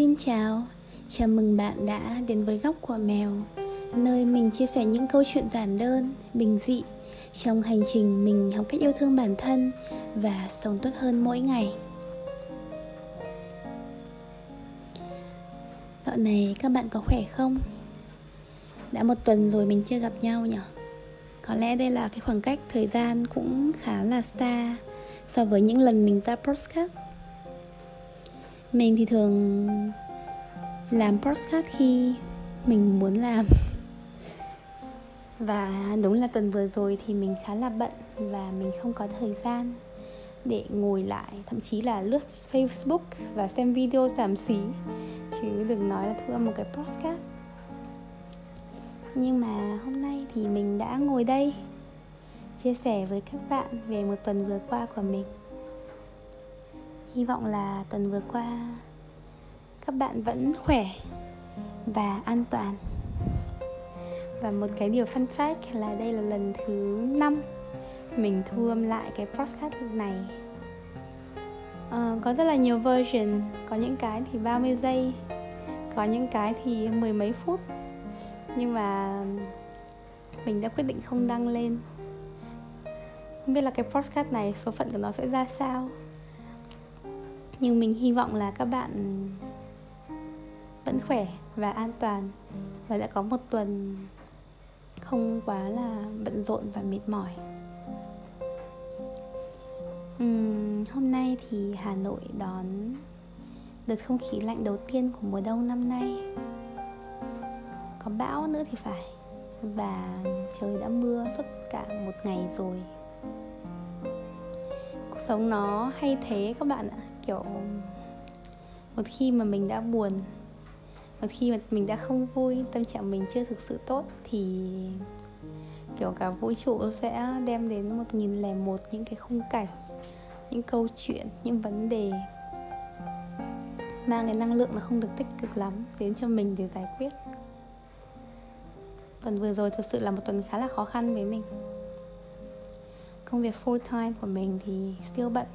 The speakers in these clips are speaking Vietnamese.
Xin chào, chào mừng bạn đã đến với Góc của Mèo Nơi mình chia sẻ những câu chuyện giản đơn, bình dị Trong hành trình mình học cách yêu thương bản thân Và sống tốt hơn mỗi ngày Dạo này các bạn có khỏe không? Đã một tuần rồi mình chưa gặp nhau nhỉ? Có lẽ đây là cái khoảng cách thời gian cũng khá là xa So với những lần mình ra podcast mình thì thường làm podcast khi mình muốn làm. Và đúng là tuần vừa rồi thì mình khá là bận và mình không có thời gian để ngồi lại, thậm chí là lướt facebook và xem video giảm xí. Chứ đừng nói là thu âm một cái podcast. Nhưng mà hôm nay thì mình đã ngồi đây, chia sẻ với các bạn về một tuần vừa qua của mình hy vọng là tuần vừa qua các bạn vẫn khỏe và an toàn. Và một cái điều fun fact là đây là lần thứ 5 mình thu âm lại cái podcast này. À, có rất là nhiều version có những cái thì 30 giây có những cái thì mười mấy phút. Nhưng mà mình đã quyết định không đăng lên. Không biết là cái podcast này số phận của nó sẽ ra sao nhưng mình hy vọng là các bạn vẫn khỏe và an toàn. Và đã có một tuần không quá là bận rộn và mệt mỏi. Uhm, hôm nay thì hà nội đón đợt không khí lạnh đầu tiên của mùa đông năm nay. Có bão nữa thì phải. Và trời đã mưa suốt cả một ngày rồi sống nó hay thế các bạn ạ. Kiểu, một khi mà mình đã buồn, một khi mà mình đã không vui, tâm trạng mình chưa thực sự tốt thì, kiểu, cả vũ trụ sẽ đem đến một nghìn lẻ một những cái khung cảnh, những câu chuyện, những vấn đề mang cái năng lượng nó không được tích cực lắm đến cho mình để giải quyết. Tuần vừa rồi thực sự là một tuần khá là khó khăn với mình công việc full time của mình thì siêu bận.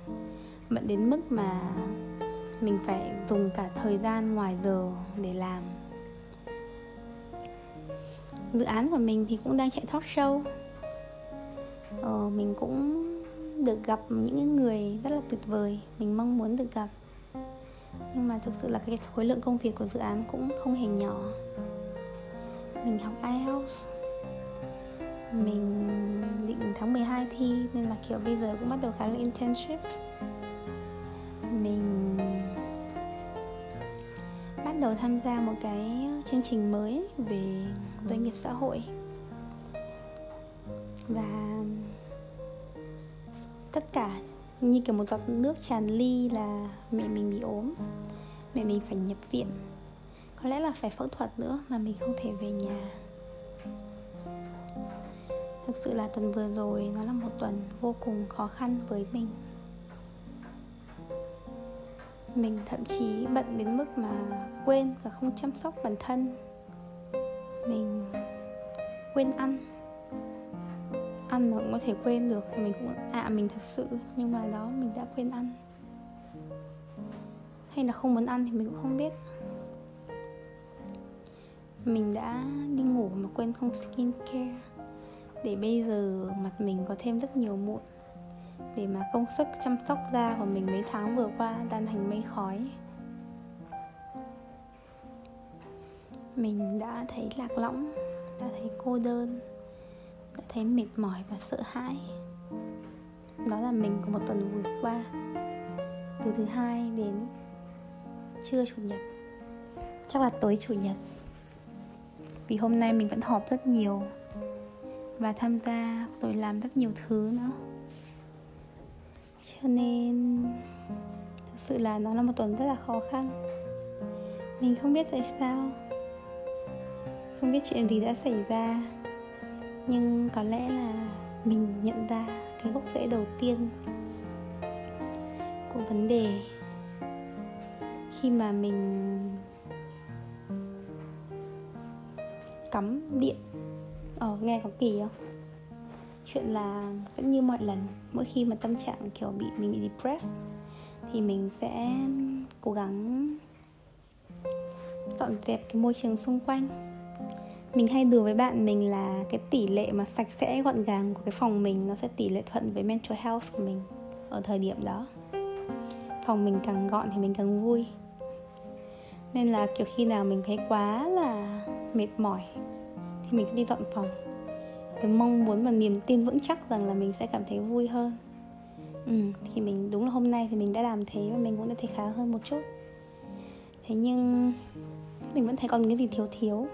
Bận đến mức mà mình phải dùng cả thời gian ngoài giờ để làm. Dự án của mình thì cũng đang chạy talk show. Ờ, mình cũng được gặp những người rất là tuyệt vời mình mong muốn được gặp. Nhưng mà thực sự là cái khối lượng công việc của dự án cũng không hề nhỏ. Mình học IELTS mình định tháng 12 thi, nên là, kiểu, bây giờ cũng bắt đầu khá là internship. Mình bắt đầu tham gia một cái chương trình mới về doanh nghiệp xã hội. Và tất cả, như kiểu một giọt nước tràn ly là mẹ mình bị ốm, mẹ mình phải nhập viện. Có lẽ là phải phẫu thuật nữa mà mình không thể về nhà thực sự là tuần vừa rồi nó là một tuần vô cùng khó khăn với mình. Mình thậm chí bận đến mức mà quên và không chăm sóc bản thân. Mình quên ăn. Ăn mà cũng có thể quên được thì mình cũng ạ à, mình thật sự nhưng mà đó mình đã quên ăn. Hay là không muốn ăn thì mình cũng không biết. Mình đã đi ngủ mà quên không skin care để bây giờ mặt mình có thêm rất nhiều mụn. Để mà công sức chăm sóc da của mình mấy tháng vừa qua tan thành mây khói. Mình đã thấy lạc lõng, đã thấy cô đơn, đã thấy mệt mỏi và sợ hãi. Đó là mình của một tuần vừa qua, từ thứ hai đến trưa chủ nhật, chắc là tối chủ nhật. Vì hôm nay mình vẫn họp rất nhiều và tham gia rồi làm rất nhiều thứ nữa. Cho nên, thực sự là nó là một tuần rất là khó khăn. Mình không biết tại sao, không biết chuyện gì đã xảy ra, nhưng có lẽ là mình nhận ra cái gốc rễ đầu tiên của vấn đề. Khi mà mình cắm điện ờ nghe có kỳ không? Chuyện là vẫn như mọi lần, mỗi khi mà tâm trạng kiểu bị, mình bị depressed thì mình sẽ cố gắng dọn dẹp cái môi trường xung quanh. Mình hay đùa với bạn mình là cái tỷ lệ mà sạch sẽ gọn gàng của cái phòng mình nó sẽ tỷ lệ thuận với mental health của mình ở thời điểm đó. Phòng mình càng gọn thì mình càng vui. Nên là kiểu khi nào mình thấy quá là mệt mỏi thì mình sẽ đi dọn phòng. Với mong muốn và niềm tin vững chắc rằng là mình sẽ cảm thấy vui hơn. Ừ, thì mình đúng là hôm nay thì mình đã làm thế và mình cũng đã thấy khá hơn một chút. Thế nhưng mình vẫn thấy còn cái gì thiếu thiếu.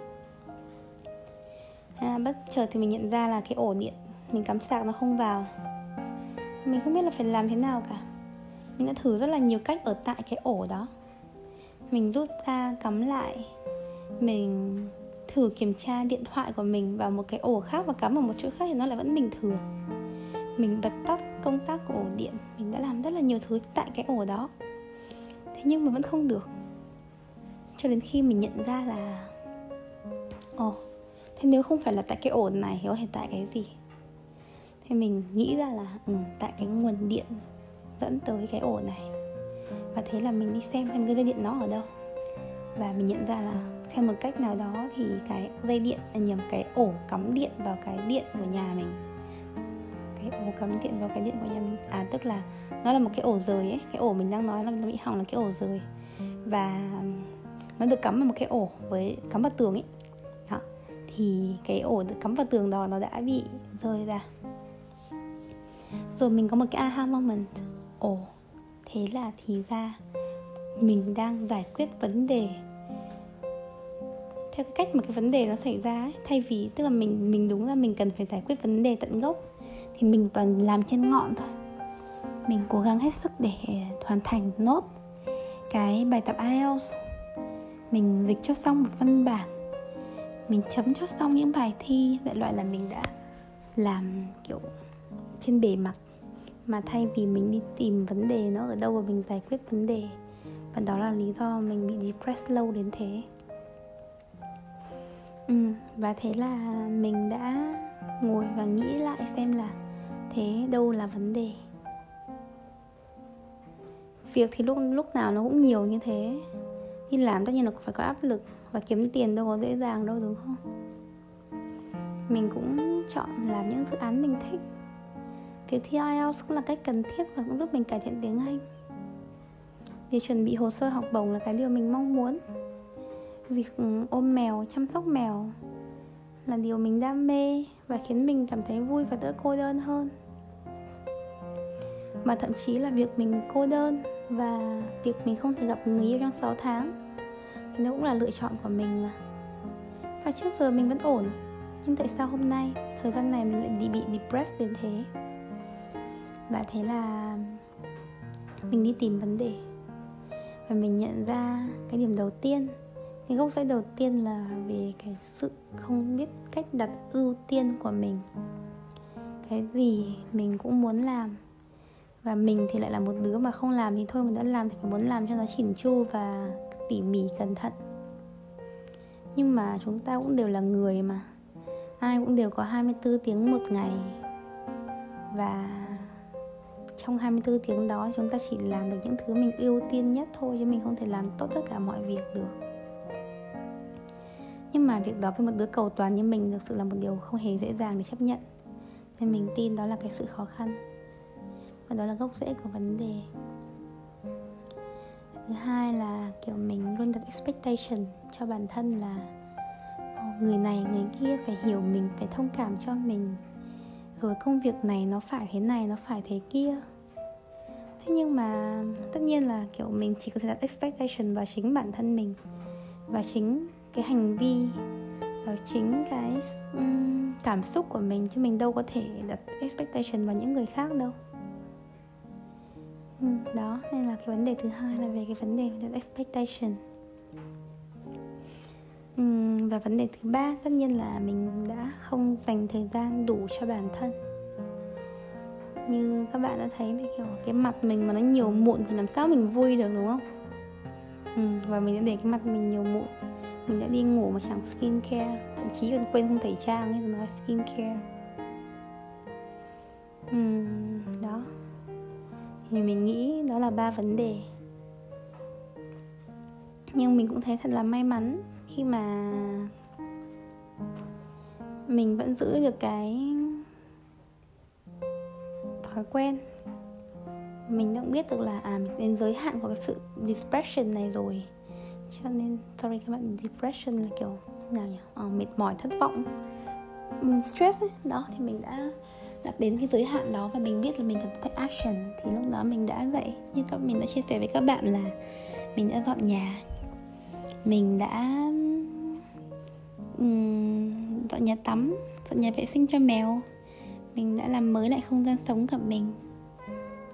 À, bất chợt thì mình nhận ra là cái ổ điện mình cắm sạc nó không vào. Mình không biết là phải làm thế nào cả. Mình đã thử rất là nhiều cách ở tại cái ổ đó. Mình rút ra cắm lại. Mình thử kiểm tra điện thoại của mình vào một cái ổ khác và cắm vào một chỗ khác thì nó lại vẫn bình thường. Mình bật tắt công tắc của ổ điện mình đã làm rất là nhiều thứ tại cái ổ đó. Thế nhưng mà vẫn không được. Cho đến khi mình nhận ra là ồ oh, thế nếu không phải là tại cái ổ này thì có thể tại cái gì? Thế mình nghĩ ra là ừ, tại cái nguồn điện dẫn tới cái ổ này. Và thế là mình đi xem xem cái dây điện nó ở đâu. Và mình nhận ra là theo một cách nào đó thì cái dây điện là nhầm, cái ổ cắm điện vào cái điện của nhà mình. Cái ổ cắm điện vào cái điện của nhà mình. À tức là nó là một cái ổ rời ấy. Cái ổ mình đang nói là nó bị hỏng là cái ổ rời. Và nó được cắm vào một cái ổ với, cắm vào tường ấy. Đó. thì cái ổ được cắm vào tường đó, nó đã bị rơi ra. Rồi mình có một cái aha moment. Ồ, thế là thì ra mình đang giải quyết vấn đề theo cái cách mà cái vấn đề nó xảy ra ấy, thay vì tức là mình mình đúng là mình cần phải giải quyết vấn đề tận gốc thì mình toàn làm trên ngọn thôi. Mình cố gắng hết sức để hoàn thành nốt cái bài tập IELTS. Mình dịch cho xong một văn bản. Mình chấm cho xong những bài thi đại loại là mình đã làm kiểu trên bề mặt. Mà thay vì mình đi tìm vấn đề nó ở đâu và mình giải quyết vấn đề và đó là lý do mình bị depressed lâu đến thế ừ, và thế là mình đã ngồi và nghĩ lại xem là thế đâu là vấn đề. Việc thì lúc lúc nào nó cũng nhiều như thế. Đi làm tất nhiên là phải có áp lực và kiếm tiền đâu có dễ dàng đâu đúng không? Mình cũng chọn làm những dự án mình thích. Việc thi IELTS cũng là cách cần thiết và cũng giúp mình cải thiện tiếng Anh. Việc chuẩn bị hồ sơ học bổng là cái điều mình mong muốn việc ừ, ôm mèo, chăm sóc mèo là điều mình đam mê và khiến mình cảm thấy vui và đỡ cô đơn hơn. Mà thậm chí là việc mình cô đơn và việc mình không thể gặp người yêu trong 6 tháng thì nó cũng là lựa chọn của mình mà. Và trước giờ mình vẫn ổn, nhưng tại sao hôm nay thời gian này mình lại bị depressed đến thế? Và thế là mình đi tìm vấn đề và mình nhận ra cái điểm đầu tiên cái gốc rễ đầu tiên là về cái sự không biết cách đặt ưu tiên của mình. Cái gì mình cũng muốn làm, và mình thì lại là một đứa mà không làm thì thôi, mình đã làm thì phải muốn làm cho nó chỉn chu và tỉ mỉ cẩn thận. Nhưng mà chúng ta cũng đều là người mà, ai cũng đều có 24 tiếng một ngày. Và trong 24 tiếng đó, chúng ta chỉ làm được những thứ mình ưu tiên nhất thôi, chứ mình không thể làm tốt tất cả mọi việc được nhưng mà việc đó với một đứa cầu toàn như mình thực sự là một điều không hề dễ dàng để chấp nhận. Nên mình tin đó là cái sự khó khăn. Và đó là gốc rễ của vấn đề. Thứ hai là, kiểu, mình luôn đặt expectation cho bản thân là người này, người kia phải hiểu mình, phải thông cảm cho mình. Rồi công việc này nó phải thế này, nó phải thế kia. Thế nhưng mà tất nhiên là, kiểu, mình chỉ có thể đặt expectation vào chính bản thân mình và chính cái hành vi vào chính cái um, cảm xúc của mình chứ mình đâu có thể đặt expectation vào những người khác đâu. Ừ, đó nên là cái vấn đề thứ hai là về cái vấn đề đặt expectation. Ừ, và vấn đề thứ ba tất nhiên là mình đã không dành thời gian đủ cho bản thân. Như các bạn đã thấy thì kiểu cái mặt mình mà nó nhiều mụn thì làm sao mình vui được đúng không? Ừ, và mình đã để cái mặt mình nhiều mụn mình đã đi ngủ mà chẳng skin care thậm chí còn quên không tẩy trang nên nói skin care đó. Thì mình nghĩ đó là ba vấn đề. Nhưng mình cũng thấy thật là may mắn khi mà mình vẫn giữ được cái thói quen. Mình đã biết được là à mình đến giới hạn của cái sự depression này rồi cho nên sorry các bạn depression là kiểu nào nhỉ? À, mệt mỏi thất vọng. Ừ, stress ấy. đó thì mình đã đạt đến cái giới hạn đó và mình biết là mình cần take action. Thì lúc đó mình đã dậy. Như các mình đã chia sẻ với các bạn là mình đã dọn nhà. Mình đã um, dọn nhà tắm dọn nhà vệ sinh cho mèo. Mình đã làm mới lại không gian sống của mình.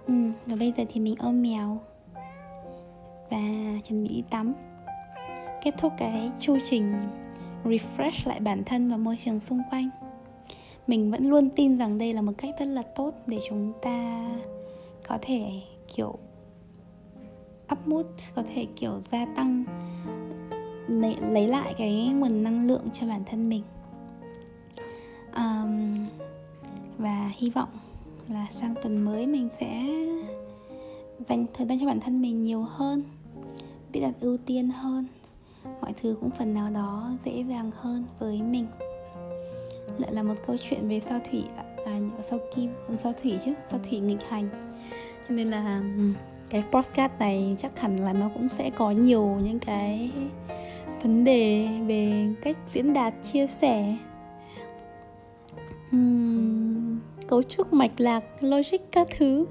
Ừ, và bây giờ thì mình ôm mèo và chuẩn bị đi tắm kết thúc cái chu trình refresh lại bản thân và môi trường xung quanh. Mình vẫn luôn tin rằng đây là một cách rất là tốt để chúng ta có thể kiểu up mood có thể kiểu gia tăng lấy, lại cái nguồn năng lượng cho bản thân mình. Um, và hy vọng là sang tuần mới mình sẽ dành thời gian cho bản thân mình nhiều hơn biết đặt ưu tiên hơn mọi thứ cũng phần nào đó dễ dàng hơn với mình. Lại là một câu chuyện về sao thủy à sao kim ừ, sao thủy chứ sao thủy nghịch hành. Cho nên là cái postcard này chắc hẳn là nó cũng sẽ có nhiều những cái vấn đề về cách diễn đạt chia sẻ. Uhm, cấu trúc mạch lạc logic các thứ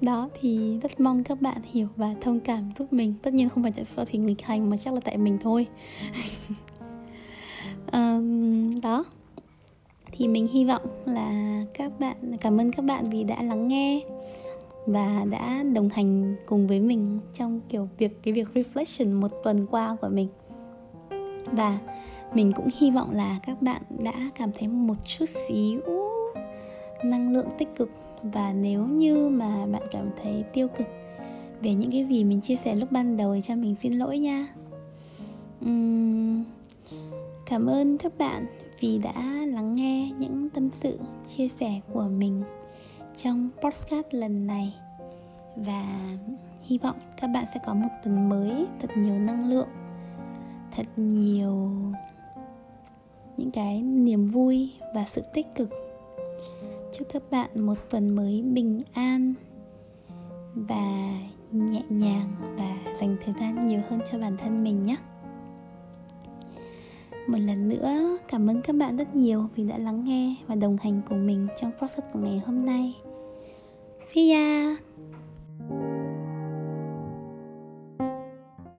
đó thì rất mong các bạn hiểu và thông cảm giúp mình. Tất nhiên không phải tại sao thì nghịch hành mà chắc là tại mình thôi. Um, đó. Thì mình hy vọng là các bạn cảm ơn các bạn vì đã lắng nghe và đã đồng hành cùng với mình trong kiểu việc cái việc reflection một tuần qua của mình. Và mình cũng hy vọng là các bạn đã cảm thấy một chút xíu năng lượng tích cực và nếu như mà bạn cảm thấy tiêu cực về những cái gì mình chia sẻ lúc ban đầu thì cho mình xin lỗi nha. Uhm, cảm ơn các bạn vì đã lắng nghe những tâm sự chia sẻ của mình trong podcast lần này. Và hy vọng các bạn sẽ có một tuần mới thật nhiều năng lượng thật nhiều những cái niềm vui và sự tích cực chúc các bạn một tuần mới bình an và nhẹ nhàng và dành thời gian nhiều hơn cho bản thân mình nhé. Một lần nữa, cảm ơn các bạn rất nhiều vì đã lắng nghe và đồng hành cùng mình trong process của ngày hôm nay. See ya!